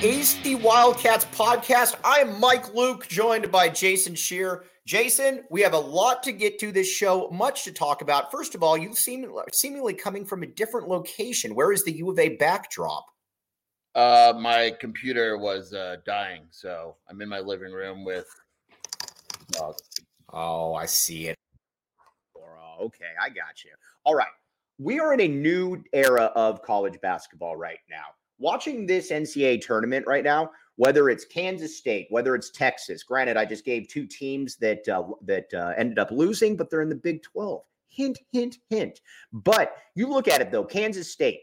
AZ Wildcats podcast. I'm Mike Luke, joined by Jason Scheer. Jason, we have a lot to get to this show, much to talk about. First of all, you seem seemingly coming from a different location. Where is the U of A backdrop? Uh, my computer was uh, dying, so I'm in my living room with. Oh, I see it. Okay, I got you. All right. We are in a new era of college basketball right now watching this NCAA tournament right now, whether it's Kansas State, whether it's Texas. Granted, I just gave two teams that uh, that uh, ended up losing, but they're in the Big 12. Hint, hint, hint. But you look at it though, Kansas State.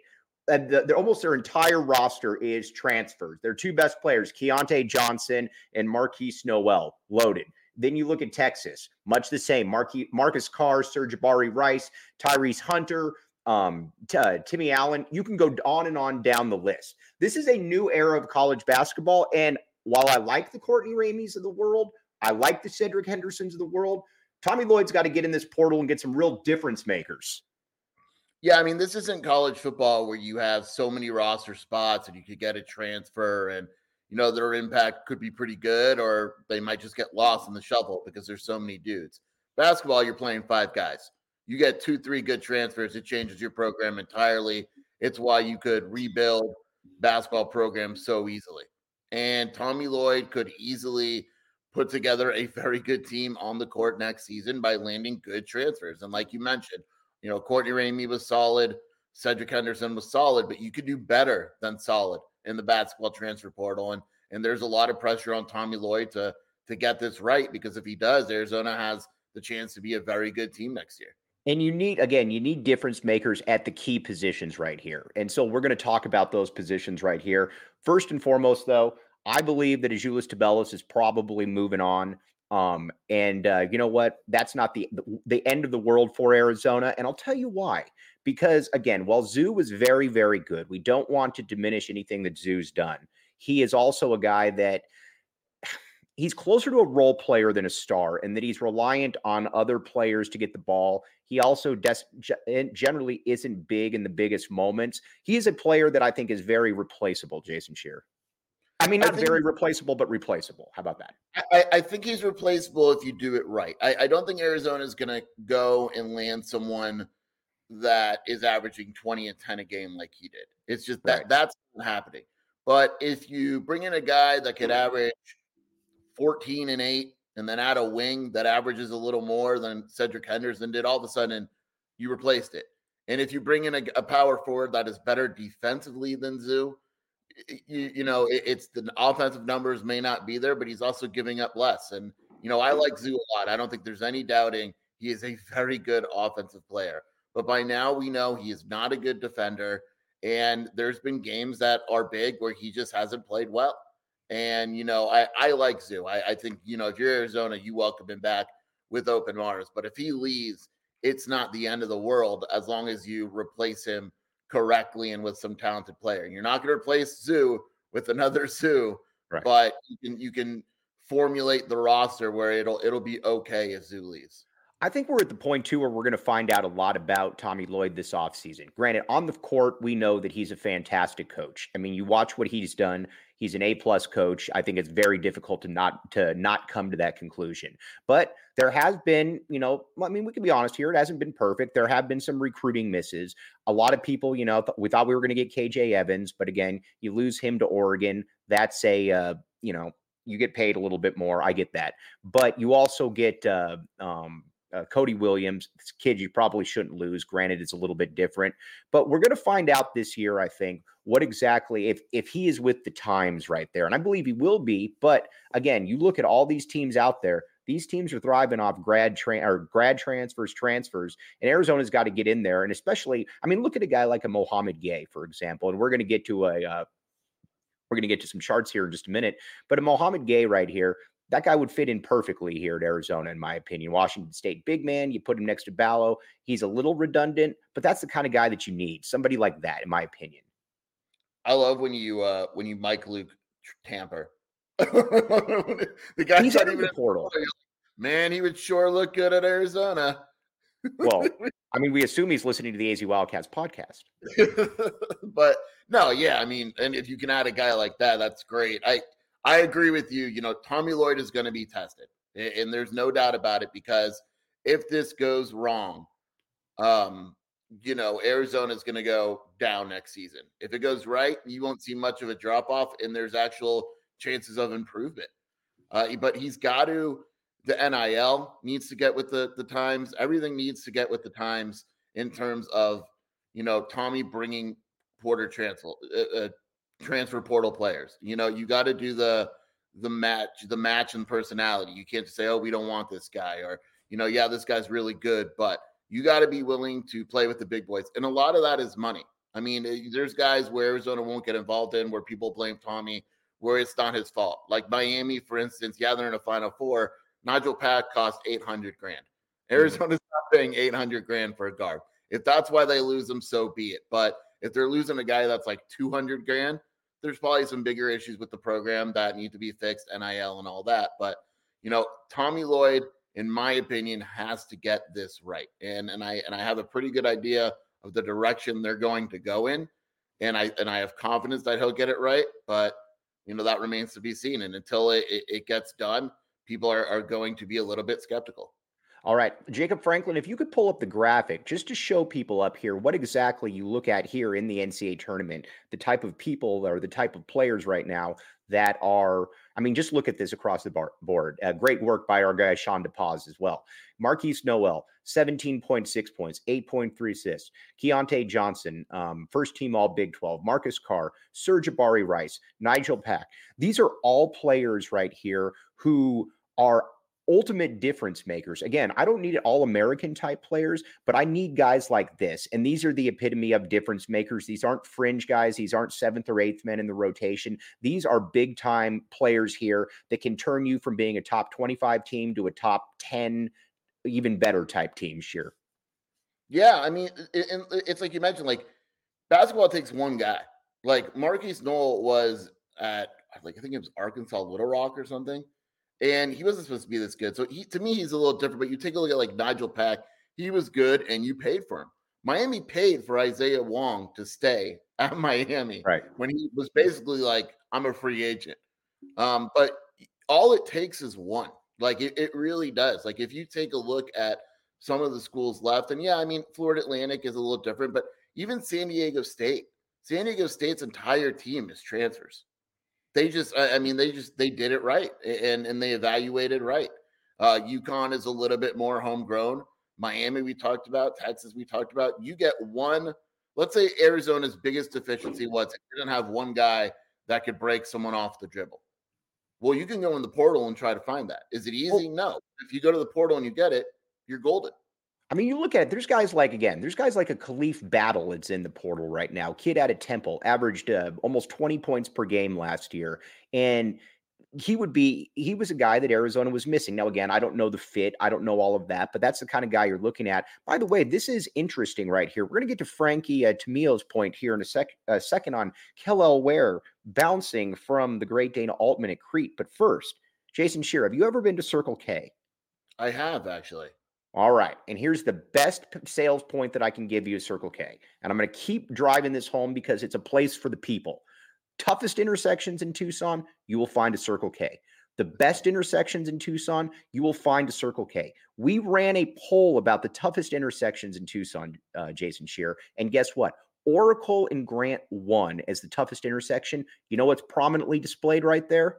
Uh, the, almost their entire roster is transfers. Their two best players, Keyontae Johnson and Markquis Nowell, loaded. Then you look at Texas, much the same. Marquis, Marcus Carr, Sir'Jabari Rice, Tyrese Hunter, um, t- uh, Timmy Allen. You can go on and on down the list. This is a new era of college basketball. And while I like the Courtney Rameys of the world, I like the Cedric Hendersons of the world, Tommy Lloyd's got to get in this portal and get some real difference makers. Yeah, I mean, this isn't college football where you have so many roster spots and you could get a transfer and you know their impact could be pretty good or they might just get lost in the shuffle because there's so many dudes. Basketball, you're playing five guys. You get two, three good transfers, it changes your program entirely. It's why you could rebuild basketball programs so easily. And Tommy Lloyd could easily put together a very good team on the court next season by landing good transfers. And like you mentioned, you know, Courtney Ramey was solid, Cedric Henderson was solid, but you could do better than solid in the basketball transfer portal. And and there's a lot of pressure on Tommy Lloyd to to get this right because if he does, Arizona has the chance to be a very good team next year. And you need, again, you need difference makers at the key positions right here. And so we're going to talk about those positions right here. First and foremost, though, I believe that Azuolas Tubelis is probably moving on. Um, and uh, you know what? That's not the the end of the world for Arizona. And I'll tell you why. Because again, while Zoo was very, very good, we don't want to diminish anything that Zoo's done. He is also a guy that he's closer to a role player than a star and that he's reliant on other players to get the ball. He also des- generally isn't big in the biggest moments. He is a player that I think is very replaceable, Jason Scheer. I mean, not I very replaceable, but replaceable. How about that? I, I, think he's replaceable if you do it right. I, I don't think Arizona is going to go and land someone that is averaging 20 and 10 a game like he did. It's just that right. that's not happening. But if you bring in a guy that could average 14 and 8 and then add a wing that averages a little more than Cedric Henderson did, all of a sudden you replaced it. And if you bring in a, a power forward that is better defensively than Zoo, you, you know, it, it's the offensive numbers may not be there, but he's also giving up less. And, you know, I mm-hmm. like Zoo a lot. I don't think there's any doubting he is a very good offensive player. But by now we know he is not a good defender. And there's been games that are big where he just hasn't played well. And, you know, I, I like Zoo. I, I think, you know, if you're Arizona, you welcome him back with open arms. But if he leaves, it's not the end of the world as long as you replace him correctly and with some talented player. And you're not going to replace Zoo with another Zoo, right. but you can you can formulate the roster where it'll it'll be okay if Zoo leaves. I think we're at the point too where we're going to find out a lot about Tommy Lloyd this offseason. Granted, on the court, we know that he's a fantastic coach. I mean, you watch what he's done. He's an A plus coach. I think it's very difficult to not to not come to that conclusion. But there has been, you know, I mean, we can be honest here. It hasn't been perfect. There have been some recruiting misses. A lot of people, you know, th- we thought we were going to get KJ Evans, but again, you lose him to Oregon. That's a, uh, you know, you get paid a little bit more. I get that, but you also get uh, um, uh, Cody Williams, this kid you probably shouldn't lose. Granted, it's a little bit different, but we're going to find out this year, I think, what exactly if if he is with the times right there, and I believe he will be. But again, you look at all these teams out there; these teams are thriving off grad tra- or grad transfers, transfers, and Arizona's got to get in there. And especially, I mean, look at a guy like a Mouhamed Gueye, for example, and we're going to get to a. Uh, we're going to get to some charts here in just a minute, but a Mouhamed Gueye right here, that guy would fit in perfectly here at Arizona, in my opinion. Washington State big man, you put him next to Ballo. He's a little redundant, but that's the kind of guy that you need. Somebody like that, in my opinion. I love when you uh when you Mike Luke tamper. the guy he's not even the portal. Man, he would sure look good at Arizona. well, I mean, we assume he's listening to the AZ Wildcats podcast. but no, yeah, I mean, and if you can add a guy like that, that's great. I I agree with you. You know, Tommy Lloyd is going to be tested, and there's no doubt about it because if this goes wrong, um, you know, Arizona is going to go down next season. If it goes right, you won't see much of a drop off, and there's actual chances of improvement. Uh, but he's got to. The NIL needs to get with the the times. Everything needs to get with the times in terms of you know Tommy bringing Porter transfer uh, uh, transfer portal players. You know, you got to do the the match, the match and personality. You can't just say, "Oh, we don't want this guy," or you know, "Yeah, this guy's really good," but you got to be willing to play with the big boys. And a lot of that is money. I mean, eh, there's guys where Arizona won't get involved in where people blame Tommy where it's not his fault. Like Miami, for instance, yeah, they're in a Final Four. Nigel Pack cost 800 grand. Mm-hmm. Arizona's not paying 800 grand for a guard. If that's why they lose them, so be it. But if they're losing a guy that's like 200 grand, there's probably some bigger issues with the program that need to be fixed, NIL and all that. But, you know, Tommy Lloyd in my opinion, has to get this right. And and I and I have a pretty good idea of the direction they're going to go in. And I and I have confidence that he'll get it right. But you know, that remains to be seen. And until it, it, it gets done, people are, are going to be a little bit skeptical. All right, Jacob Franklin, if you could pull up the graphic just to show people up here what exactly you look at here in the NCAA tournament, the type of people or the type of players right now that are, I mean, just look at this across the bar- board. Uh, great work by our guy, Sean DePaz, as well. Markquis Nowell, 17.6 points, 8.3 assists. Keyontae Johnson, um, first team All Big 12. Marcus Carr, Sir'Jabari Rice, Nigel Pack. These are all players right here who are ultimate difference makers. Again, I don't need all American type players, but I need guys like this. And these are the epitome of difference makers. These aren't fringe guys, these aren't seventh or eighth men in the rotation. These are big time players here that can turn you from being a top 25 team to a top 10, even better type team, sure. Yeah, I mean, it, it's like you mentioned, like basketball takes one guy. Like Markquis Nowell was at, like, I think it was Arkansas Little Rock or something and he wasn't supposed to be this good. So he, to me, he's a little different. But you take a look at like Nigel Pack, he was good, and you paid for him. Miami paid for Isaiah Wong to stay at Miami, right? When he was basically like, "I'm a free agent." Um, but all it takes is one. Like it, it really does. Like if you take a look at some of the schools left, and yeah, I mean Florida Atlantic is a little different, but even San Diego State, San Diego State's entire team is transfers they just I mean they just they did it right and and they evaluated right. Uh UConn is a little bit more homegrown. Miami we talked about, Texas we talked about. You get one let's say Arizona's biggest deficiency was it didn't have one guy that could break someone off the dribble. Well, you can go in the portal and try to find that. Is it easy? No. If you go to the portal and you get it, you're golden. I mean, you look at it, there's guys like, again, there's guys like a Khalif Battle that's in the portal right now. Kid out of Temple, averaged uh, almost 20 points per game last year. And he would be, he was a guy that Arizona was missing. Now, again, I don't know the fit. I don't know all of that, but that's the kind of guy you're looking at. By the way, this is interesting right here. We're going to get to Frankie uh, Tamio's point here in a sec, a second on Kel'el Ware bouncing from the Great Dana Altman at Crete. But first, Jason Scheer, have you ever been to Circle K? I have actually. All right. And here's the best sales point that I can give you Circle K. And I'm going to keep driving this home because it's a place for the people. Toughest intersections in Tucson, you will find a Circle K. The best intersections in Tucson, you will find a Circle K. We ran a poll about the toughest intersections in Tucson, uh, Jason Scheer. And guess what? Oracle and Grant won as the toughest intersection. You know what's prominently displayed right there?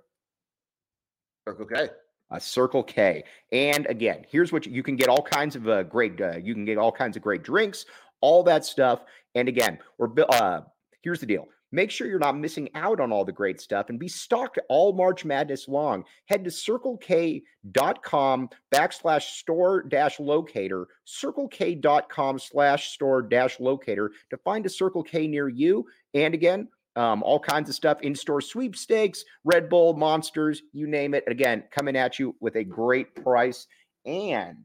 Circle K uh, Circle K. And again, here's what you, you can get all kinds of uh, great, uh, you can get all kinds of great drinks, all that stuff. And again, we're, uh, here's the deal. Make sure you're not missing out on all the great stuff and be stocked all March Madness long. Head to circlek.com backslash store dash locator, circlek.com slash store dash locator to find a Circle K near you. And again, um, all kinds of stuff in store sweepstakes, Red Bull, monsters, you name it. Again, coming at you with a great price and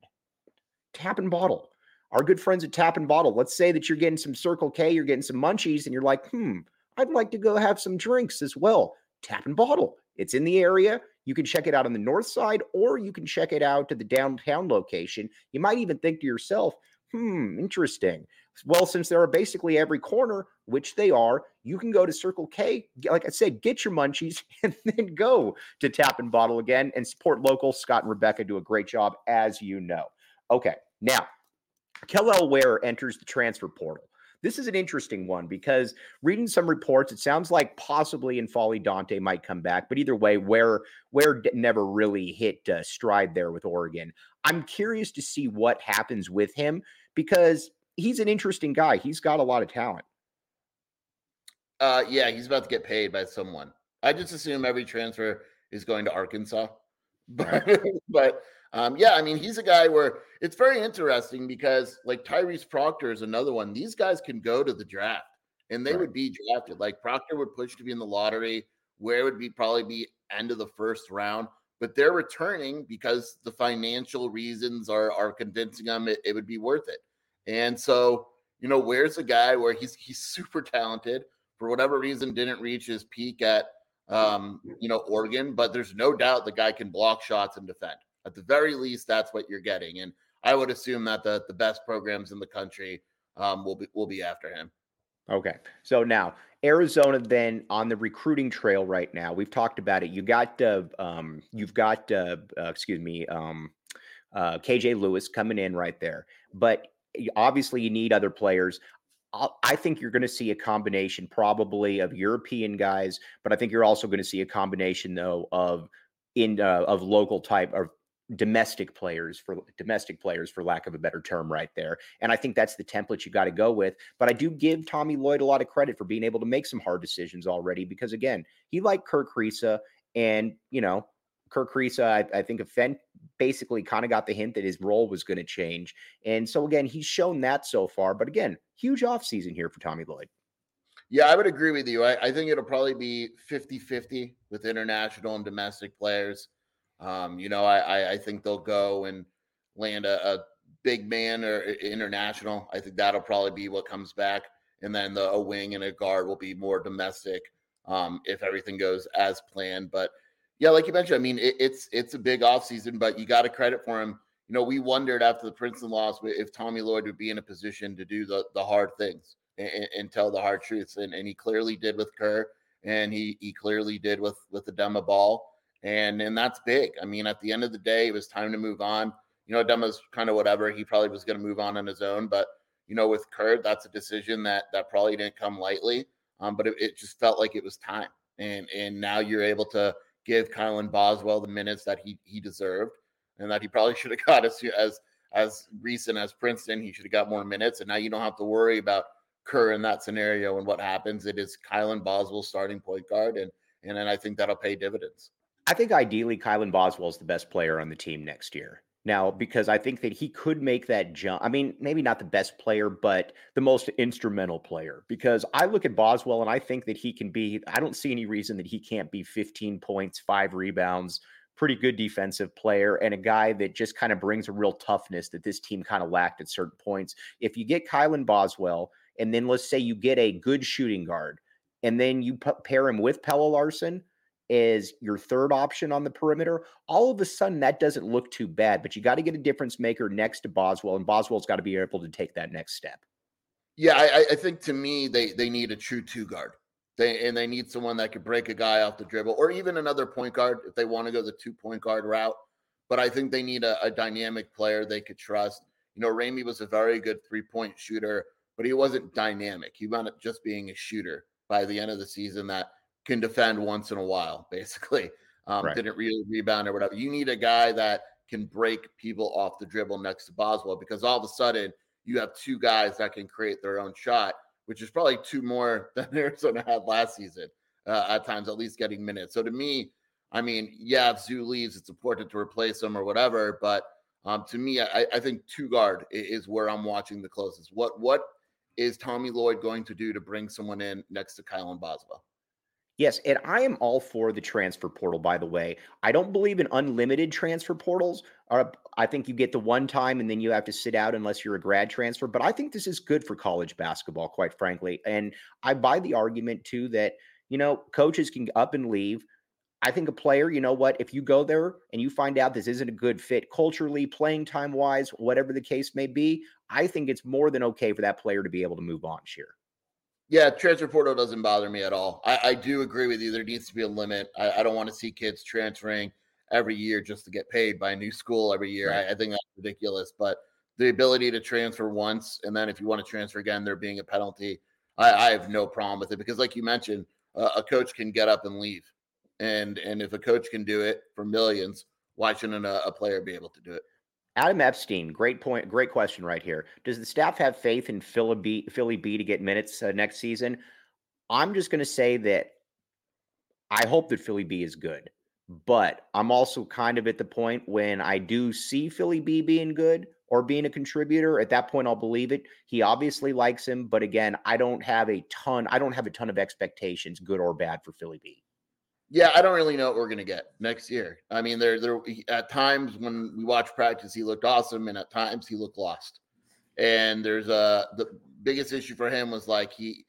tap and bottle. Our good friends at Tap and Bottle. Let's say that you're getting some Circle K, you're getting some munchies, and you're like, hmm, I'd like to go have some drinks as well. Tap and Bottle. It's in the area. You can check it out on the north side, or you can check it out to the downtown location. You might even think to yourself, hmm, interesting. Well, since there are basically every corner, which they are, you can go to Circle K, like I said, get your munchies, and then go to Tap and Bottle again and support local. Scott and Rebecca do a great job, as you know. Okay, now Kel'el Ware enters the transfer portal. This is an interesting one because reading some reports, it sounds like possibly N'Faly Dante might come back, but either way, Ware Ware never really hit uh, stride there with Oregon. I'm curious to see what happens with him because he's an interesting guy. He's got a lot of talent. Uh, yeah, he's about to get paid by someone. I just assume every transfer is going to Arkansas, but but um, yeah, I mean, he's a guy Ware it's very interesting because like Tyrese Proctor is another one. These guys can go to the draft and they right. would be drafted. Like Proctor would push to be in the lottery, where would be probably be end of the first round, but they're returning because the financial reasons are are convincing them it, it would be worth it. And so, you know, Ware's a guy where he's he's super talented for whatever reason didn't reach his peak at um, you know, Oregon, but there's no doubt the guy can block shots and defend. At the very least, that's what you're getting. And I would assume that the the best programs in the country um, will be will be after him. Okay. So now Arizona then on the recruiting trail right now. We've talked about it. You got uh, um, you've got uh, uh, excuse me um, uh, KJ Lewis coming in right there, but obviously you need other players. I think you're going to see a combination probably of European guys, but I think you're also going to see a combination though of in uh, of local type of domestic players for domestic players for lack of a better term right there. And i think that's the template you got to go with but i do give tommy lloyd a lot of credit for being able to make some hard decisions already because again he liked Kerr Kriisa and you know Kerr Kriisa, I, I think Fent basically kind of got the hint that his role was going to change. And so again, he's shown that so far. But again, huge offseason here for Tommy Lloyd. Yeah, I would agree with you. I, I think it'll probably be 50 50 with international and domestic players. Um, you know, I, I think they'll go and land a, a big man or international. I think that'll probably be what comes back, and then the, a wing and a guard will be more domestic um, if everything goes as planned. But yeah, like you mentioned, I mean, it, it's it's a big offseason, but you got to credit for him. You know, we wondered after the Princeton loss if Tommy Lloyd would be in a position to do the the hard things and, and tell the hard truths, and, and he clearly did with Kerr, and he he clearly did with with the Adama Bal and and that's big. I mean, at the end of the day, it was time to move on. You know, Adama's kind of whatever. He probably was going to move on on his own, but you know, with Kerr, that's a decision that that probably didn't come lightly. Um, but it, it just felt like it was time, and and now you're able to give Kylan Boswell the minutes that he he deserved, and that he probably should have got as as as recent as Princeton. He should have got more minutes, and now you don't have to worry about Kerr in that scenario and what happens. It is Kylan Boswell starting point guard, and and then I think that'll pay dividends. I think ideally Kylan Boswell is the best player on the team next year. Now, because I think that he could make that jump. I mean, maybe not the best player, but the most instrumental player. Because I look at Boswell and I think that he can be, I don't see any reason that he can't be 15 points, five rebounds, pretty good defensive player, and a guy that just kind of brings a real toughness that this team kind of lacked at certain points. If you get Kylan Boswell, and then let's say you get a good shooting guard, and then you pair him with Pelle Larsson, is your third option on the perimeter, all of a sudden that doesn't look too bad. But you got to get a difference maker next to Boswell, and Boswell's got to be able to take that next step. Yeah, I, I think to me they they need a true two guard. They and they need someone that could break a guy off the dribble, or even another point guard if they want to go the two point guard route. But I think they need a, a dynamic player they could trust. You know, Ramey was a very good three point shooter, but he wasn't dynamic. He wound up just being a shooter by the end of the season that can defend once in a while, basically. Um, right. Didn't really rebound or whatever. You need a guy that can break people off the dribble next to Boswell because all of a sudden you have two guys that can create their own shot, which is probably two more than Arizona had last season uh, at times, at least getting minutes. So to me, I mean, yeah, if Zoo leaves, it's important to replace him or whatever. But um, to me, I, I think two guard is where I'm watching the closest. What what is Tommy Lloyd going to do to bring someone in next to Kylan Boswell? Yes, and I am all for the transfer portal, by the way. I don't believe in unlimited transfer portals. Uh, I think you get the one time and then you have to sit out unless you're a grad transfer. But I think this is good for college basketball, quite frankly. And I buy the argument too that, you know, coaches can up and leave. I think a player, you know what, if you go there and you find out this isn't a good fit culturally, playing time wise, whatever the case may be, I think it's more than okay for that player to be able to move on, Scheer. Yeah, transfer portal doesn't bother me at all. I, I do agree with you. There needs to be a limit. I, I, don't want to see kids transferring every year just to get paid by a new school every year. Right. I, I think that's ridiculous. But the ability to transfer once and then if you want to transfer again, there being a penalty, I, I have no problem with it because, like you mentioned, uh, a coach can get up and leave and and if a coach can do it for millions, why shouldn't a, a player be able to do it? Adam Epstein, great point, great question right here. Does the staff have faith in Philly B, Philly B to get minutes uh, next season? I'm just going to say that I hope that Philly B is good, but I'm also kind of at the point when I do see Philly B being good or being a contributor. At that point, I'll believe it. He obviously likes him, but again, I don't have a ton. I don't have a ton of expectations, good or bad, for Philly B. Yeah, I don't really know what we're gonna get next year. I mean, there, there at times when we watch practice, he looked awesome, and at times he looked lost. And there's a the biggest issue for him was like he,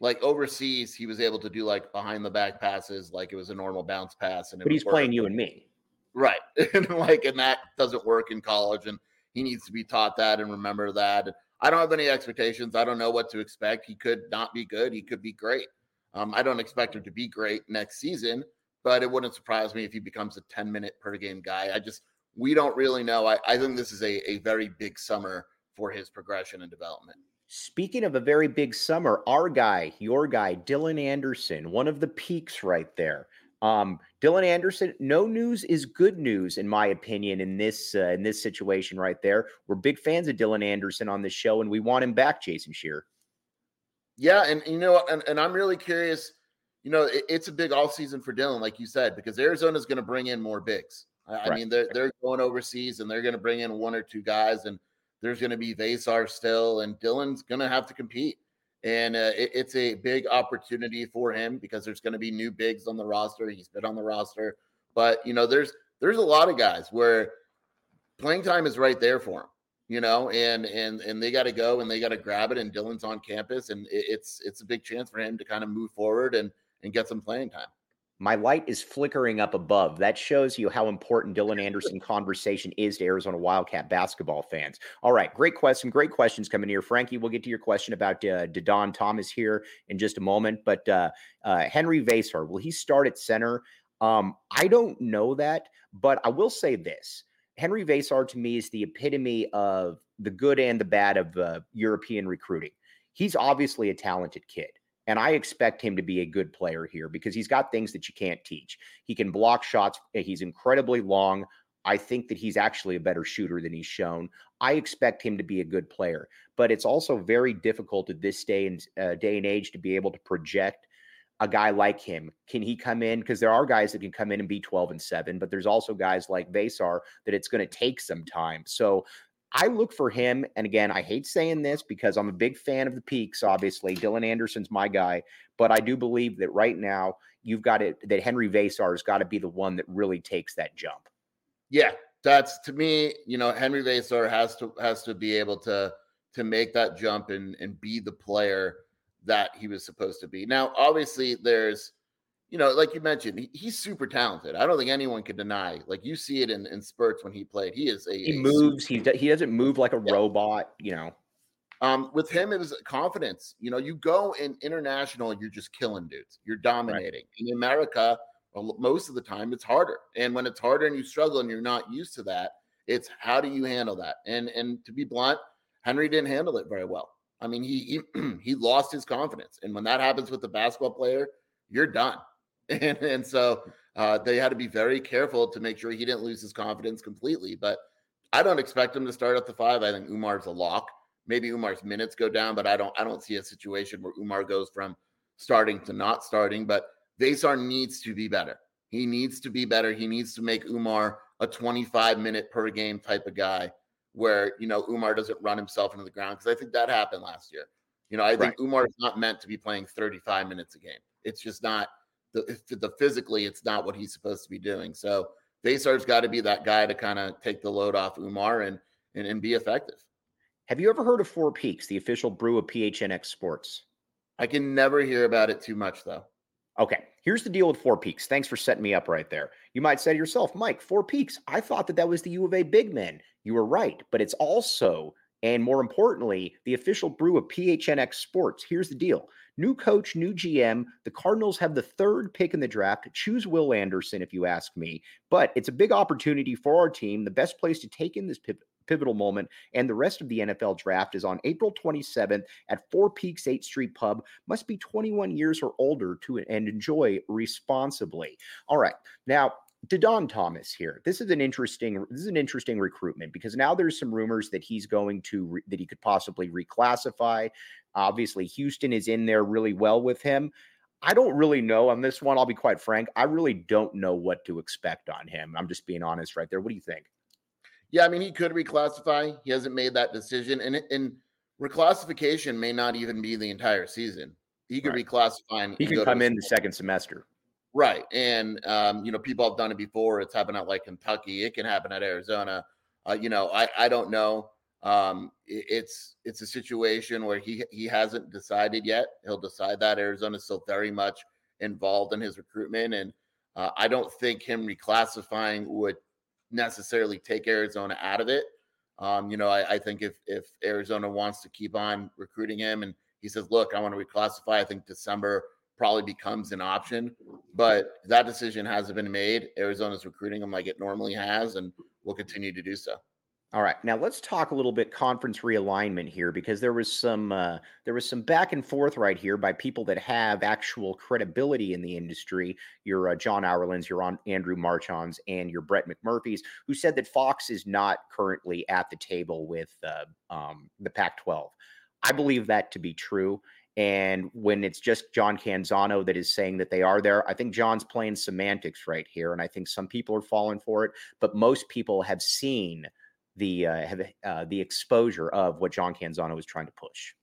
like overseas, he was able to do like behind the back passes, like it was a normal bounce pass, and but he's playing you and me, right? and like, and that doesn't work in college, and he needs to be taught that and remember that. I don't have any expectations. I don't know what to expect. He could not be good. He could be great. Um, I don't expect him to be great next season, but it wouldn't surprise me if he becomes a 10 minute per game guy. I just, we don't really know. I, I think this is a, a very big summer for his progression and development. Speaking of a very big summer, our guy, your guy, Dylan Anderson, one of the peaks right there. Um, Dylan Anderson, no news is good news, in my opinion, in this uh, in this situation right there. We're big fans of Dylan Anderson on this show, and we want him back, Jason Scheer. Yeah, and you know, and, and I'm really curious. You know, it, it's a big off season for Dylan, like you said, because Arizona's going to bring in more bigs. I, right. I mean, they're they're going overseas and they're going to bring in one or two guys, and there's going to be Veesaar still, and Dylan's going to have to compete. And uh, it, it's a big opportunity for him because there's going to be new bigs on the roster. He's been on the roster, but you know, there's there's a lot of guys where playing time is right there for him you know, and and and they got to go and they got to grab it. And Dylan's on campus, and it's it's a big chance for him to kind of move forward and and get some playing time. My light is flickering up above. That shows you how important Dylan Anderson conversation is to Arizona Wildcat basketball fans. All right, great question. Great questions coming here, Frankie. We'll get to your question about uh, Thomas here in just a moment. But uh, uh, Henry Veesaar, will he start at center? Um, I don't know that, but I will say this Henry Veesaar to me is the epitome of the good and the bad of uh, European recruiting. He's obviously a talented kid. And I expect him to be a good player here because he's got things that you can't teach. He can block shots. Eh, he's incredibly long. I think that he's actually a better shooter than he's shown. I expect him to be a good player, but it's also very difficult at this day and uh, day and age to be able to project a guy like him? Can he come in? Because there are guys that can come in and be 12 and 7, but there's also guys like Veesaar that it's going to take some time. So I look for him. And again, I hate saying this because I'm a big fan of the peaks, obviously. Dylan Anderson's my guy, but I do believe that right now you've got it that Henry Veesaar has got to be the one that really takes that jump. Yeah, that's to me, you know, Henry Veesaar has to has to be able to to make that jump and and be the player that he was supposed to be. Now, obviously, there's, you know, like you mentioned, he, he's super talented. I don't think anyone can deny. Like you see it in, in spurts when he played. He is a he moves. Super, he he doesn't move like a yeah. robot. You know. Um, with him, it was confidence. You know, you go in international, you're just killing dudes. You're dominating. Right. In America, well, most of the time, it's harder. And when it's harder and you struggle and you're not used to that, it's how do you handle that? And and to be blunt, Henry didn't handle it very well. I mean, he he, he lost his confidence, and when that happens with the basketball player, you're done. And and so uh, they had to be very careful to make sure he didn't lose his confidence completely. But I don't expect him to start at the five. I think Oumar's a lock. Maybe Oumar's minutes go down, but I don't I don't see a situation where Oumar goes from starting to not starting. But Veesaar needs to be better. He needs to be better. He needs to make Oumar a 25 minute per game type of guy where you know Oumar doesn't run himself into the ground because I think that happened last year. You know, I think Oumar is not meant to be playing 35 minutes a game. It's just not the, the physically, it's not what he's supposed to be doing. So Veesaar's got to be that guy to kind of take the load off Oumar and, and and be effective. Have you ever heard of Four Peaks, the official brew of PHNX Sports? I can never hear about it too much though. Okay, here's the deal with Four Peaks. Thanks for setting me up right there. You might say to yourself, Mike, Four Peaks, I thought that that was the U of A big men. You were right, but it's also, and more importantly, the official brew of PHNX Sports. Here's the deal new coach, new GM. The Cardinals have the third pick in the draft. Choose Will Anderson, if you ask me. But it's a big opportunity for our team. The best place to take in this pivotal moment. And the rest of the NFL draft is on April 27th at Four Peaks 8th Street Pub. Must be 21 years or older to and enjoy responsibly. All right. Now, to Don Thomas here. This is an interesting this is an interesting recruitment because now there's some rumors that he's going to re, that he could possibly reclassify. Obviously, Houston is in there really well with him. I don't really know on this one. I'll be quite frank. I really don't know what to expect on him. I'm just being honest right there. What do you think? Yeah, I mean, he could reclassify. He hasn't made that decision, and and reclassification may not even be the entire season. He could right. reclassify. And he can come in the second semester. Right, and um, you know, people have done it before. It's happened at like Kentucky. It can happen at Arizona. Uh, you know, I I don't know. Um, it, it's it's a situation where he he hasn't decided yet. He'll decide that Arizona is still very much involved in his recruitment, and uh, I don't think him reclassifying would necessarily take Arizona out of it. Um, you know, I, I, think if if Arizona wants to keep on recruiting him and he says, look, I want to reclassify, I think December probably becomes an option. But that decision hasn't been made. Arizona's recruiting him like it normally has, and will continue to do so. All right, now let's talk a little bit conference realignment here because there was some uh, there was some back and forth right here by people that have actual credibility in the industry. Your uh, John Ourands, your on Andrew Marchand's, and your Brett McMurphy's, who said that Fox is not currently at the table with uh, um, the Pac-12. I believe that to be true. And when it's just John Canzano that is saying that they are there, I think John's playing semantics right here, and I think some people are falling for it, but most people have seen the uh, uh, the exposure of what John Canzano was trying to push.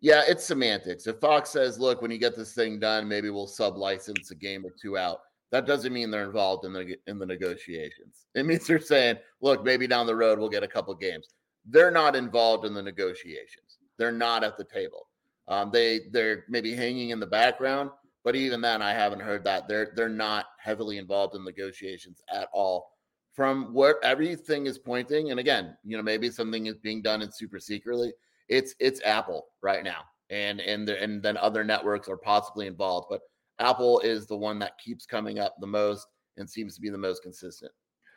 Yeah, it's semantics. If Fox says, "Look, when you get this thing done, maybe we'll sub-license a game or two out," that doesn't mean they're involved in the in the negotiations. It means they're saying, "Look, maybe down the road we'll get a couple games." They're not involved in the negotiations. They're not at the table. Um, they they're maybe hanging in the background, but even then, I haven't heard that they're they're not heavily involved in negotiations at all from what everything is pointing, and again, you know, maybe something is being done in super secretly. It's it's Apple right now, and and the, and then other networks are possibly involved, but Apple is the one that keeps coming up the most and seems to be the most consistent.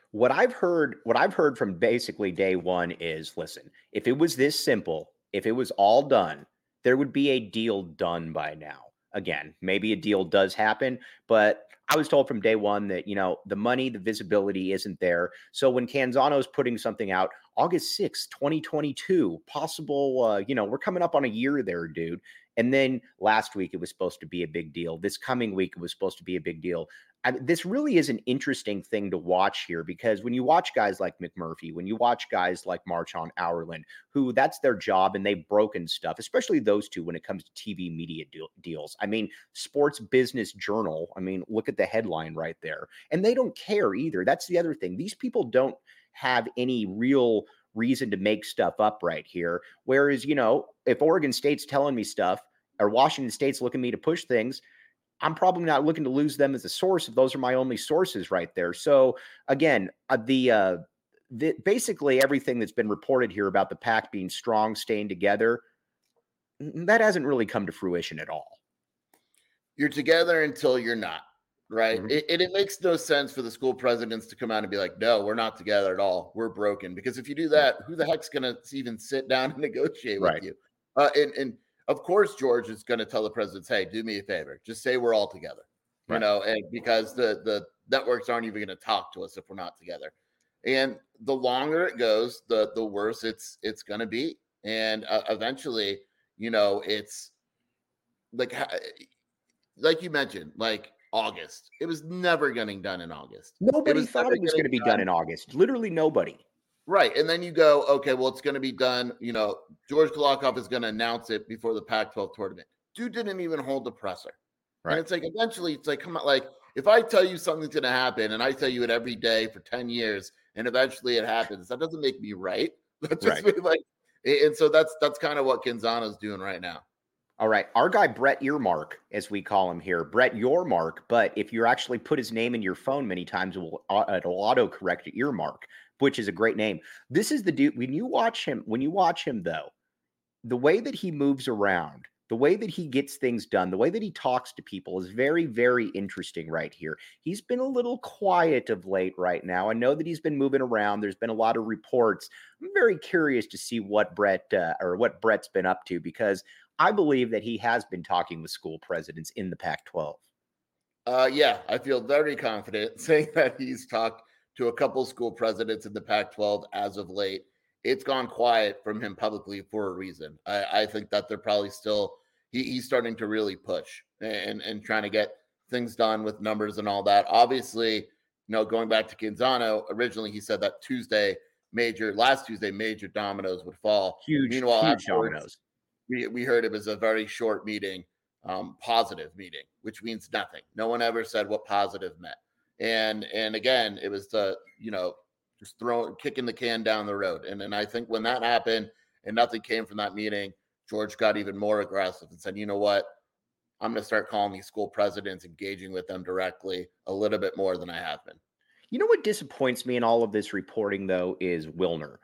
What I've heard, what I've heard from basically day one is, listen, if it was this simple, if it was all done, there would be a deal done by now. Again, maybe a deal does happen, but I was told from day one that, you know, the money, the visibility isn't there. So when Canzano is putting something out, August 6th, 2022, possible, uh, you know, we're coming up on a year there, dude. And then last week, it was supposed to be a big deal. This coming week, it was supposed to be a big deal. I, this really is an interesting thing to watch here because when you watch guys like McMurphy, when you watch guys like Marchand Ourand, who that's their job and they've broken stuff, especially those two when it comes to TV media deal, deals. I mean, Sports Business Journal, I mean, look at the headline right there. And they don't care either. That's the other thing. These people don't have any real reason to make stuff up right here. Whereas, you know, if Oregon State's telling me stuff or Washington State's looking me to push things, I'm probably not looking to lose them as a source if those are my only sources right there. So again, uh, the uh, the basically everything that's been reported here about the Pac being strong, staying together, that hasn't really come to fruition at all. You're together until you're not, right? Mm-hmm. It, it, it makes no sense for the school presidents to come out and be like, "No, we're not together at all. We're broken." Because if you do that, who the heck's going to even sit down and negotiate right. with you? Uh, and and of course George is going to tell the presidents, "Hey, do me a favor. Just say we're all together." Right. You know, and because the the networks aren't even going to talk to us if we're not together. And the longer it goes, the the worse it's it's going to be. And uh, eventually, you know, it's like like you mentioned, like August. It was never getting done in August. Nobody it thought it was going to be done. done in August. Literally nobody. Right. And then you go, okay, well, it's going to be done. You know, George Kliavkoff is going to announce it before the Pac 12 tournament. Dude didn't even hold the presser. Right. And it's like, eventually, it's like, come on, like, if I tell you something's going to happen and I tell you it every day for 10 years and eventually it happens, that doesn't make me right. That's just right. like, and so that's, that's kind of what Canzano's doing right now. All right. Our guy, Brett Earmark, as we call him here, Brett Yormark. But if you actually put his name in your phone many times, it will, it'll auto correct to Earmark, which is a great name. This is the dude. When you watch him, when you watch him, though, the way that he moves around, the way that he gets things done, the way that he talks to people is very, very interesting right here. He's been a little quiet of late right now. I know that he's been moving around. There's been a lot of reports. I'm very curious to see what Brett uh, or what Brett's been up to because I believe that he has been talking with school presidents in the Pac 12. Uh, yeah, I feel very confident saying that he's talked to a couple school presidents in the Pac 12 as of late. It's gone quiet from him publicly for a reason. I, I think that they're probably still, he, he's starting to really push and, and trying to get things done with numbers and all that. Obviously, you know, going back to Canzano, originally he said that Tuesday, major, last Tuesday, major dominoes would fall. Huge, Meanwhile, huge dominoes we, we heard it was a very short meeting, um, positive meeting, which means nothing. No one ever said what positive meant. And and again, it was the you know just throwing kicking the can down the road. And and I think when that happened and nothing came from that meeting, George got even more aggressive and said, you know what, I'm going to start calling these school presidents, engaging with them directly a little bit more than I have been. You know what disappoints me in all of this reporting, though, is Wilner.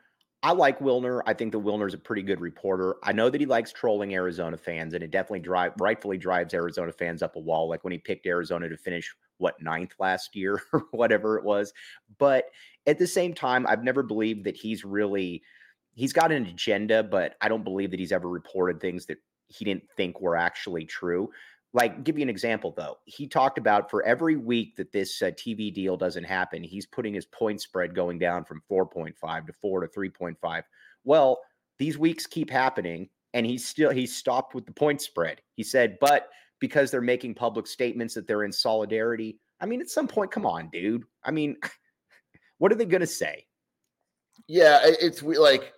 I like Wilner. I think that Wilner's a pretty good reporter. I know that he likes trolling Arizona fans, and it definitely drive rightfully drives Arizona fans up a wall. Like when he picked Arizona to finish what ninth last year or whatever it was. But at the same time, I've never believed that he's really he's got an agenda, but I don't believe that he's ever reported things that he didn't think were actually true. Like, give you an example though. He talked about for every week that this uh, TV deal doesn't happen, he's putting his point spread going down from 4.5 to 4 to 3.5. Well, these weeks keep happening and he's still he's stopped with the point spread. He said, but because they're making public statements that they're in solidarity. I mean, at some point, come on, dude. I mean, what are they going to say? Yeah, it's like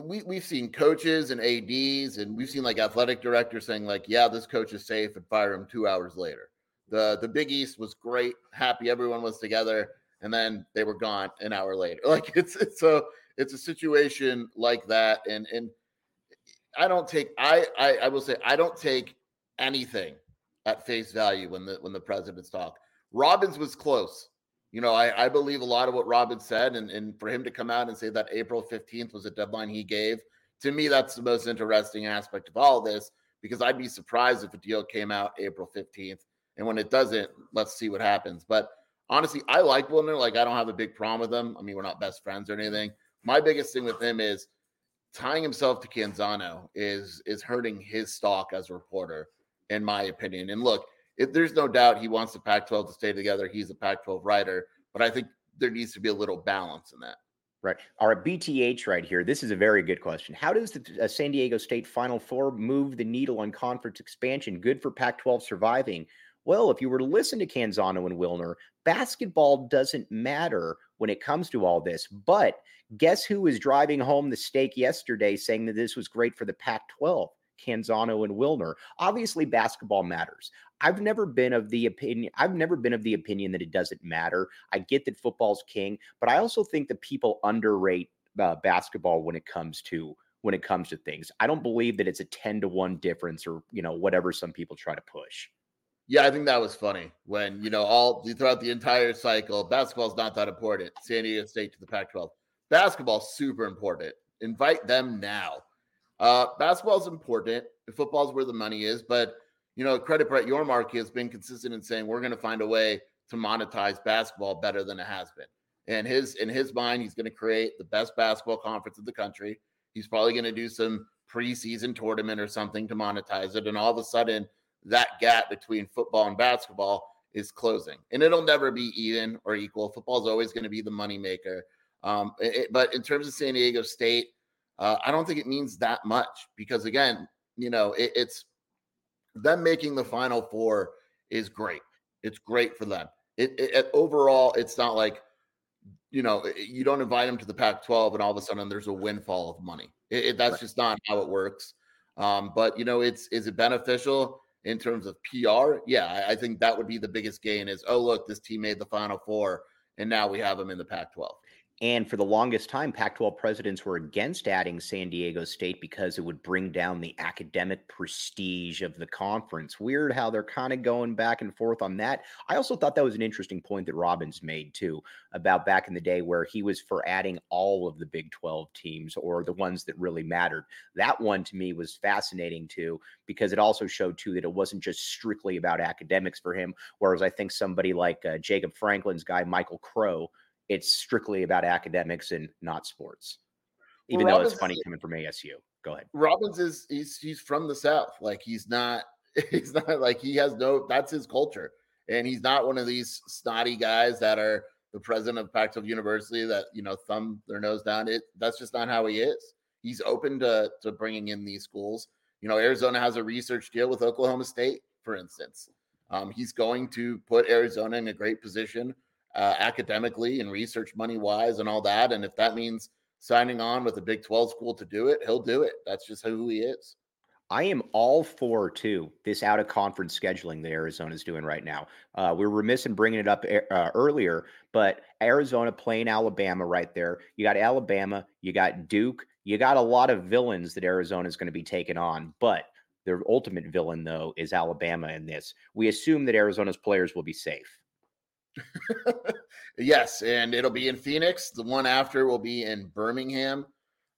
we we've seen coaches and ads and we've seen like athletic directors saying like yeah this coach is safe and fire him two hours later the the big east was great happy everyone was together and then they were gone an hour later like it's it's a it's a situation like that and and i don't take i i, I will say i don't take anything at face value when the when the presidents talk robbins was close you know, I, I believe a lot of what Robin said, and, and for him to come out and say that April 15th was a deadline he gave, to me, that's the most interesting aspect of all this because I'd be surprised if a deal came out April 15th. And when it doesn't, let's see what happens. But honestly, I like Wilner. Like, I don't have a big problem with him. I mean, we're not best friends or anything. My biggest thing with him is tying himself to Canzano is is hurting his stock as a reporter, in my opinion. And look, there's no doubt he wants the Pac 12 to stay together. He's a Pac 12 writer, but I think there needs to be a little balance in that. Right. All right. BTH right here. This is a very good question. How does the uh, San Diego State Final Four move the needle on conference expansion? Good for Pac 12 surviving. Well, if you were to listen to Canzano and Wilner, basketball doesn't matter when it comes to all this. But guess who was driving home the stake yesterday saying that this was great for the Pac 12? Canzano and Wilner. Obviously, basketball matters. I've never been of the opinion. I've never been of the opinion that it doesn't matter. I get that football's king, but I also think that people underrate uh, basketball when it comes to when it comes to things. I don't believe that it's a ten to one difference or you know whatever some people try to push. Yeah, I think that was funny when you know all throughout the entire cycle, basketball's not that important. San Diego State to the Pac-12, basketball's super important. Invite them now. Uh, basketball is important. Football is where the money is, but you know, credit Brett Yormark has been consistent in saying we're going to find a way to monetize basketball better than it has been. And his in his mind, he's going to create the best basketball conference in the country. He's probably going to do some preseason tournament or something to monetize it. And all of a sudden, that gap between football and basketball is closing. And it'll never be even or equal. Football is always going to be the moneymaker. Um, it, but in terms of San Diego State, uh, I don't think it means that much because again, you know, it, it's them making the final four is great. It's great for them. It, it, overall, it's not like you know you don't invite them to the Pac-12 and all of a sudden there's a windfall of money. It, that's right. just not how it works. Um, but you know, it's is it beneficial in terms of PR? Yeah, I, I think that would be the biggest gain. Is oh look, this team made the Final Four, and now we have them in the Pac-12. And for the longest time, Pac 12 presidents were against adding San Diego State because it would bring down the academic prestige of the conference. Weird how they're kind of going back and forth on that. I also thought that was an interesting point that Robbins made, too, about back in the day where he was for adding all of the Big 12 teams or the ones that really mattered. That one to me was fascinating, too, because it also showed, too, that it wasn't just strictly about academics for him. Whereas I think somebody like uh, Jacob Franklin's guy, Michael Crow, it's strictly about academics and not sports. Even well, though it's funny coming from ASU. Go ahead. Robbins is he's he's from the South. Like he's not he's not like he has no that's his culture. And he's not one of these snotty guys that are the president of Pac-12 University that you know thumb their nose down. It that's just not how he is. He's open to to bringing in these schools. You know, Arizona has a research deal with Oklahoma State, for instance. Um, he's going to put Arizona in a great position uh, academically and research money wise and all that. And if that means signing on with a Big 12 school to do it, he'll do it. That's just who he is. I am all for too this out of conference scheduling that Arizona is doing right now. Uh, we are remiss in bringing it up uh, earlier, but Arizona playing Alabama right there. You got Alabama, you got Duke, you got a lot of villains that Arizona is going to be taking on. But their ultimate villain, though, is Alabama in this. We assume that Arizona's players will be safe. yes, and it'll be in Phoenix. The one after will be in Birmingham.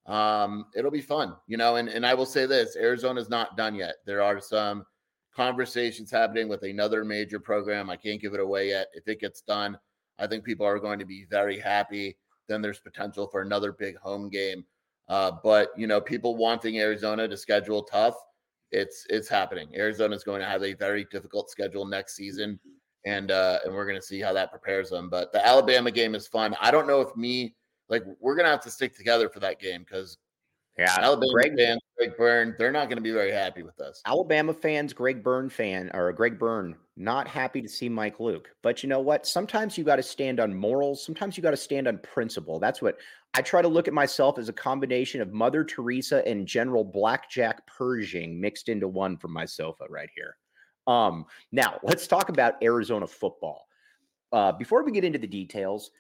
Um, it'll be fun, you know. And and I will say this: Arizona's not done yet. There are some conversations happening with another major program. I can't give it away yet. If it gets done, I think people are going to be very happy. Then there's potential for another big home game. Uh, but you know, people wanting Arizona to schedule tough, it's it's happening. Arizona is going to have a very difficult schedule next season and uh, and we're gonna see how that prepares them. But the Alabama game is fun. I don't know if me like we're gonna have to stick together for that game because yeah, Alabama Greg, fans, Greg Byrne, they're not going to be very happy with us. Alabama fans, Greg Byrne fan or Greg Byrne, not happy to see Mike Luke. But you know what? Sometimes you got to stand on morals. Sometimes you got to stand on principle. That's what I try to look at myself as a combination of Mother Teresa and General Blackjack Pershing mixed into one from my sofa right here. Um, now let's talk about Arizona football. Uh, before we get into the details,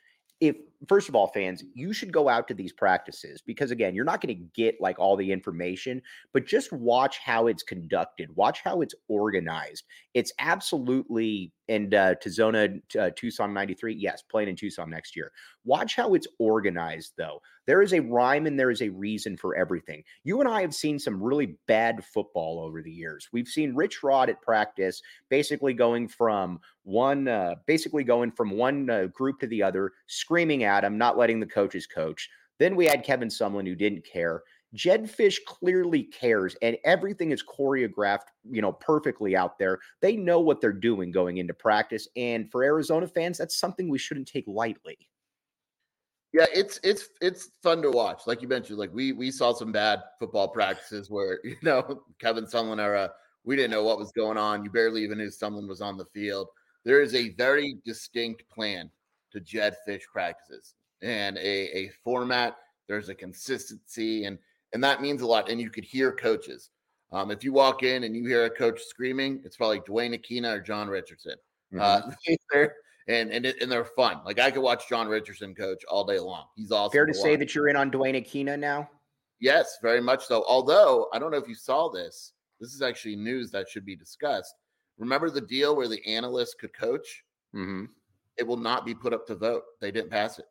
if first of all, fans, you should go out to these practices because again, you're not going to get like all the information, but just watch how it's conducted, watch how it's organized. It's absolutely and uh, to Zona uh, Tucson 93, yes, playing in Tucson next year. Watch how it's organized, though. There is a rhyme and there is a reason for everything. You and I have seen some really bad football over the years. We've seen Rich Rod at practice basically going from one, uh, basically going from one uh, group to the other, screaming him, not letting the coaches coach. Then we had Kevin Sumlin who didn't care. Jedd Fisch clearly cares and everything is choreographed, you know, perfectly out there. They know what they're doing going into practice. And for Arizona fans, that's something we shouldn't take lightly. Yeah, it's it's it's fun to watch. Like you mentioned, like we we saw some bad football practices where, you know, Kevin Sumlin era, we didn't know what was going on. You barely even knew Sumlin was on the field. There is a very distinct plan to Jedd Fisch practices and a, a format. There's a consistency and and that means a lot. And you could hear coaches. Um, if you walk in and you hear a coach screaming, it's probably Duane Akina or John Richardson. Mm-hmm. Uh, and and it, and they're fun. Like I could watch John Richardson coach all day long. He's awesome. Fair to, to say that you're in on Duane Akina now. Yes, very much so. Although I don't know if you saw this. This is actually news that should be discussed. Remember the deal where the analysts could coach? Mm-hmm. It will not be put up to vote. They didn't pass it.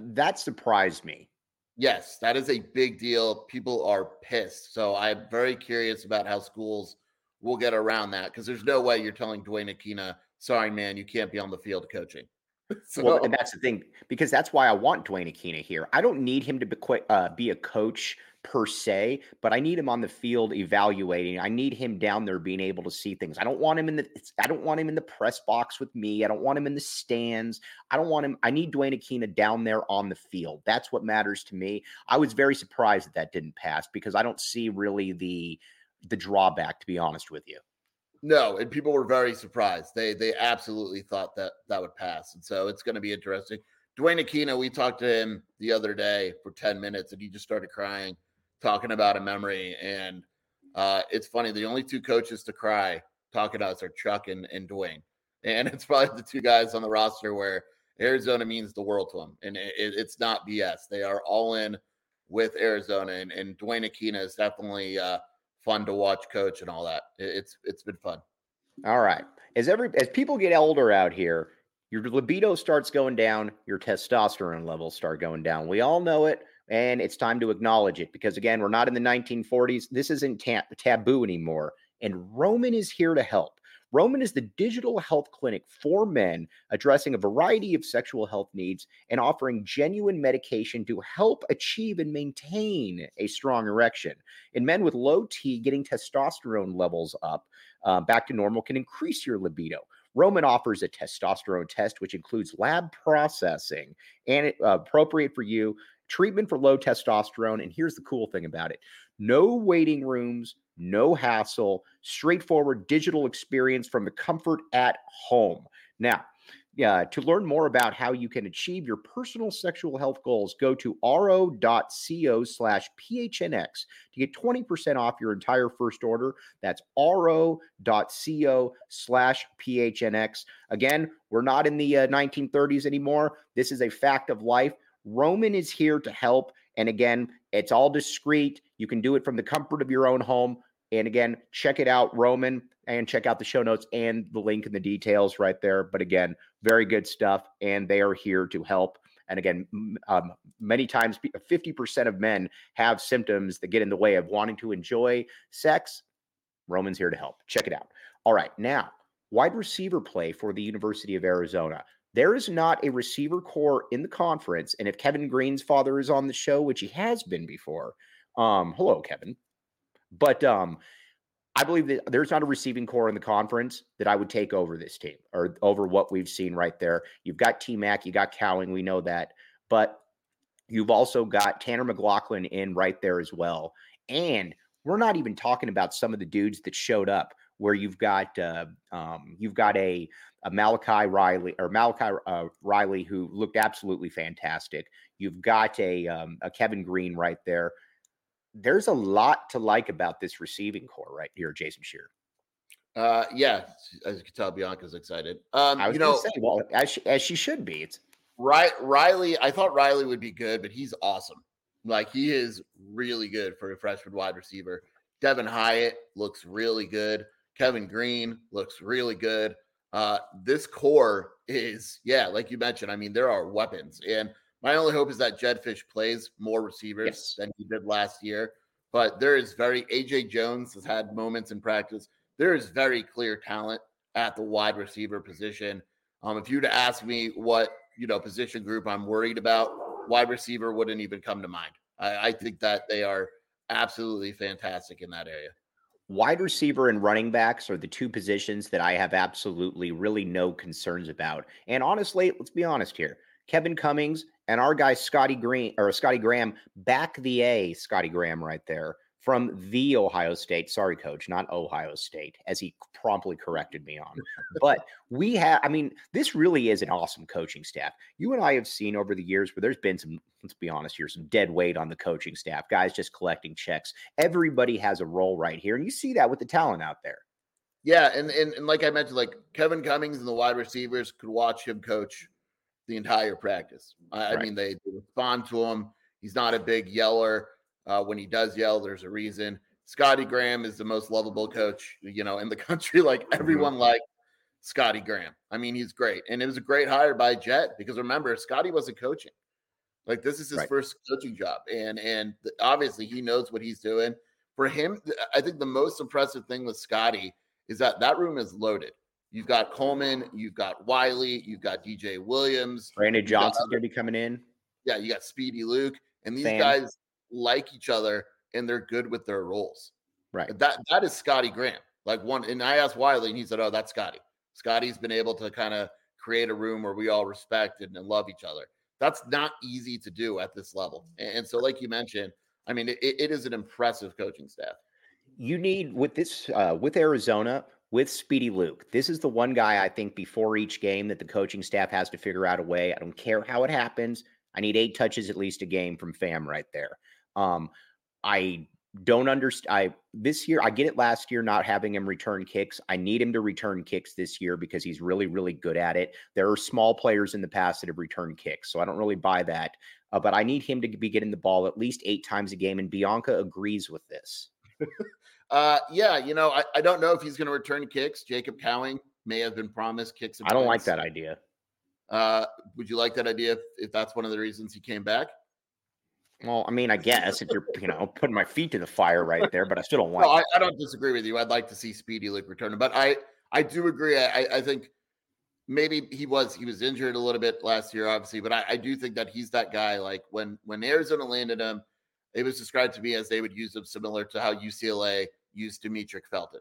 That surprised me. Yes, that is a big deal. People are pissed. So I'm very curious about how schools will get around that because there's no way you're telling Duane Akina, sorry, man, you can't be on the field coaching. so, well, and that's the thing because that's why I want Duane Akina here. I don't need him to be, uh, be a coach per se, but I need him on the field evaluating. I need him down there being able to see things. I don't want him in the I don't want him in the press box with me. I don't want him in the stands. I don't want him I need Duane Akina down there on the field. That's what matters to me. I was very surprised that that didn't pass because I don't see really the the drawback to be honest with you. No, and people were very surprised. They they absolutely thought that that would pass. And so it's going to be interesting. Duane Akina, we talked to him the other day for 10 minutes and he just started crying talking about a memory. And uh, it's funny, the only two coaches to cry talking to us are Chuck and, and Duane. And it's probably the two guys on the roster where Arizona means the world to them, and it, it's not BS. They are all in with Arizona, and, and Duane Akina is definitely uh, fun to watch, coach, and all that. It, it's it's been fun. All right, as every as people get older out here, your libido starts going down, your testosterone levels start going down. We all know it, and it's time to acknowledge it because again, we're not in the 1940s. This isn't ta- taboo anymore, and Roman is here to help. Roman is the digital health clinic for men addressing a variety of sexual health needs and offering genuine medication to help achieve and maintain a strong erection. In men with low T, getting testosterone levels up uh, back to normal can increase your libido. Roman offers a testosterone test, which includes lab processing and uh, appropriate for you, treatment for low testosterone. And here's the cool thing about it no waiting rooms, no hassle, straightforward digital experience from the comfort at home. Now, yeah, to learn more about how you can achieve your personal sexual health goals, go to ro.co slash PHNX to get 20% off your entire first order. That's ro.co slash PHNX. Again, we're not in the uh, 1930s anymore. This is a fact of life. Roman is here to help. And again, it's all discreet. You can do it from the comfort of your own home. And again, check it out, Roman, and check out the show notes and the link and the details right there. But again, very good stuff. And they are here to help. And again, um, many times 50% of men have symptoms that get in the way of wanting to enjoy sex. Roman's here to help. Check it out. All right. Now, wide receiver play for the University of Arizona. There is not a receiver corps in the conference. And if Kevin Green's father is on the show, which he has been before, um, hello, Kevin. But um, I believe that there's not a receiving corps in the conference that I would take over this team or over what we've seen right there. You've got T Mac, you got Cowing, we know that, but you've also got Tanner McLachlan in right there as well. And we're not even talking about some of the dudes that showed up where you've got uh, um, you've got a, a Malachi Riley or Malachi uh, Riley who looked absolutely fantastic. You've got a um, a Kevin Green right there there's a lot to like about this receiving corps right here, Jason Scheer. Uh, yeah, as you can tell, Bianca's excited. Um, I was you know, say, well, as she, as she should be. It's right. Riley, I thought Riley would be good, but he's awesome. Like he is really good for a freshman wide receiver. Devin Hyatt looks really good. Kevin Green looks really good. Uh, this core is, yeah, like you mentioned. I mean, there are weapons, and my only hope is that Jedd Fisch plays more receivers yes. than he did last year. But there is very AJ Jones has had moments in practice. There is very clear talent at the wide receiver position. Um, if you were to ask me what you know position group I'm worried about, wide receiver wouldn't even come to mind. I, I think that they are absolutely fantastic in that area. Wide receiver and running backs are the two positions that I have absolutely really no concerns about. And honestly, let's be honest here. Kevin Cummings and our guy Scotty Green or Scotty Graham back the A, Scotty Graham right there from the Ohio State. Sorry, coach, not Ohio State, as he promptly corrected me on. but we have, I mean, this really is an awesome coaching staff. You and I have seen over the years where there's been some, let's be honest here, some dead weight on the coaching staff, guys just collecting checks. Everybody has a role right here. And you see that with the talent out there. Yeah. And, and, and like I mentioned, like Kevin Cummings and the wide receivers could watch him coach the entire practice. I, right. I mean, they, they, respond to him. He's not a big yeller. Uh, when he does yell, there's a reason. Scotty Graham is the most lovable coach, you know, in the country. Like mm-hmm. everyone mm-hmm. like Scotty Graham. I mean, he's great, and it was a great hire by Jedd because remember, Scotty wasn't coaching. Like this is his right. first coaching job, and and obviously he knows what he's doing. For him, I think the most impressive thing with Scotty is that that room is loaded. You've got Coleman, you've got Wiley, you've got DJ Williams. Brandon Johnson's going to be coming in. Yeah, you got Speedy Luke, and these Sam. guys like each other and they're good with their roles. Right. That that is Scotty Graham. Like one, and I asked Wiley, and he said, "Oh, that's Scotty. Scotty's been able to kind of create a room where we all respect and, and, love each other. That's not easy to do at this level. And, and so, like you mentioned, I mean, it, it is an impressive coaching staff. You need with this uh, with Arizona with Speedy Luke. This is the one guy I think before each game that the coaching staff has to figure out a way. I don't care how it happens. I need eight touches at least a game from Fam right there. Um, I don't understand. I this year I get it. Last year, not having him return kicks, I need him to return kicks this year because he's really, really good at it. There are small players in the past that have returned kicks, so I don't really buy that. Uh, but I need him to be getting the ball at least eight times a game, and Bianca agrees with this. uh, yeah, you know, I, I don't know if he's going to return kicks. Jacob Cowing may have been promised kicks. I don't points. like that idea. Uh, would you like that idea if, if that's one of the reasons he came back? Well, I mean, I guess if you're, you know, putting my feet to the fire right there, but I still don't want. No, I, I, don't disagree with you. I'd like to see Speedy Luke return, but I, I do agree. I, I think maybe he was he was injured a little bit last year, obviously, but I, I do think that he's that guy. Like when when Arizona landed him, it was described to me as they would use him similar to how UCLA used Demetric Felton,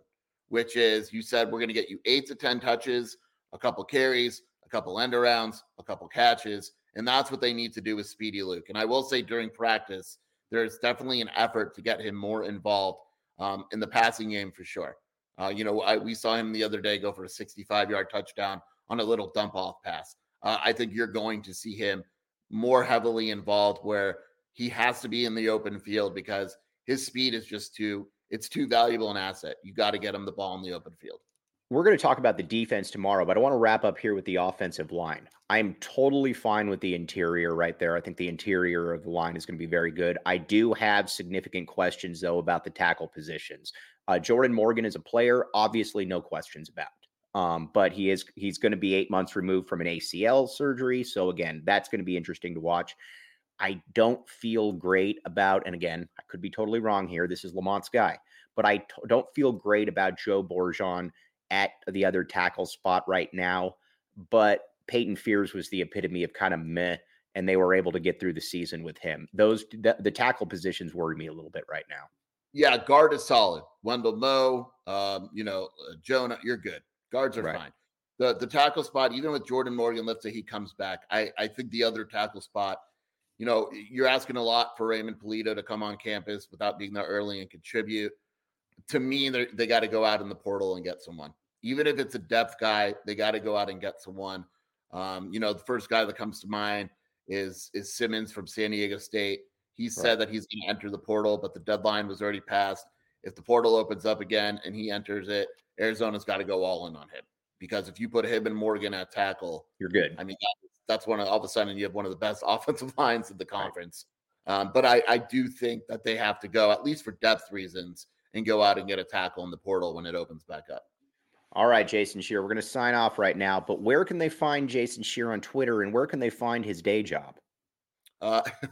which is you said we're going to get you eight to ten touches, a couple carries, a couple end arounds, a couple catches and that's what they need to do with Speedy Luke. And I will say during practice, there's definitely an effort to get him more involved um, in the passing game for sure. Uh, you know, I, we saw him the other day go for a 65 yard touchdown on a little dump off pass. Uh, I think you're going to see him more heavily involved where he has to be in the open field because his speed is just too it's too valuable an asset. You got to get him the ball in the open field. We're going to talk about the defense tomorrow, but I want to wrap up here with the offensive line. I'm totally fine with the interior right there. I think the interior of the line is going to be very good. I do have significant questions, though, about the tackle positions. Uh, Jordan Morgan is a player, obviously, no questions about. Um, but he is he's going to be eight months removed from an ACL surgery, so again, that's going to be interesting to watch. I don't feel great about, and again, I could be totally wrong here. This is Lamont's guy, but I t- don't feel great about Joe Borjon at the other tackle spot right now. But Peyton Fears was the epitome of kind of meh, and they were able to get through the season with him. Those the, the tackle positions worry me a little bit right now. Yeah, guard is solid. Wendell Moe, um, you know, uh, Jonah, you're good. Guards are right. fine. The the tackle spot, even with Jordan Morgan, let's say he comes back. I I think the other tackle spot, you know, you're asking a lot for Raymond Polito to come on campus without being there early and contribute to me, they got to go out in the portal and get someone. Even if it's a depth guy, they got to go out and get someone. Um, you know, the first guy that comes to mind is is Simmons from San Diego State. He right. said that he's going to enter the portal, but the deadline was already passed. If the portal opens up again and he enters it, Arizona's got to go all in on him because if you put him and Morgan at tackle, you're good. I mean, that's one of all of a sudden you have one of the best offensive lines in the conference. Right. Um, but I, I do think that they have to go at least for depth reasons and go out and get a tackle in the portal when it opens back up. All right, Jason Scheer, we're going to sign off right now, but where can they find Jason Scheer on Twitter and where can they find his day job? Uh,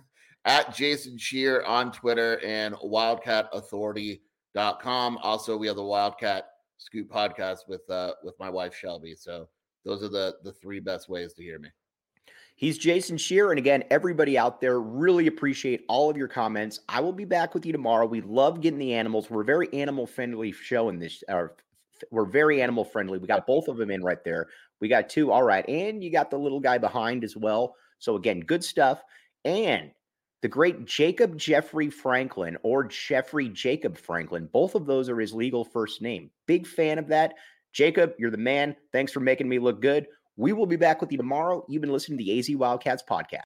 at Jason Scheer on Twitter and wildcatauthority.com. Also, we have the Wildcat Scoop podcast with uh, with my wife Shelby. So those are the the three best ways to hear me. He's Jason Scheer. And again, everybody out there, really appreciate all of your comments. I will be back with you tomorrow. We love getting the animals. We're a very animal friendly show in this. Uh, we're very animal friendly. We got both of them in right there. We got two. All right. And you got the little guy behind as well. So, again, good stuff. And the great Jacob Jeffrey Franklin or Jeffrey Jacob Franklin, both of those are his legal first name. Big fan of that. Jacob, you're the man. Thanks for making me look good. We will be back with you tomorrow. You've been listening to the AZ Wildcats podcast.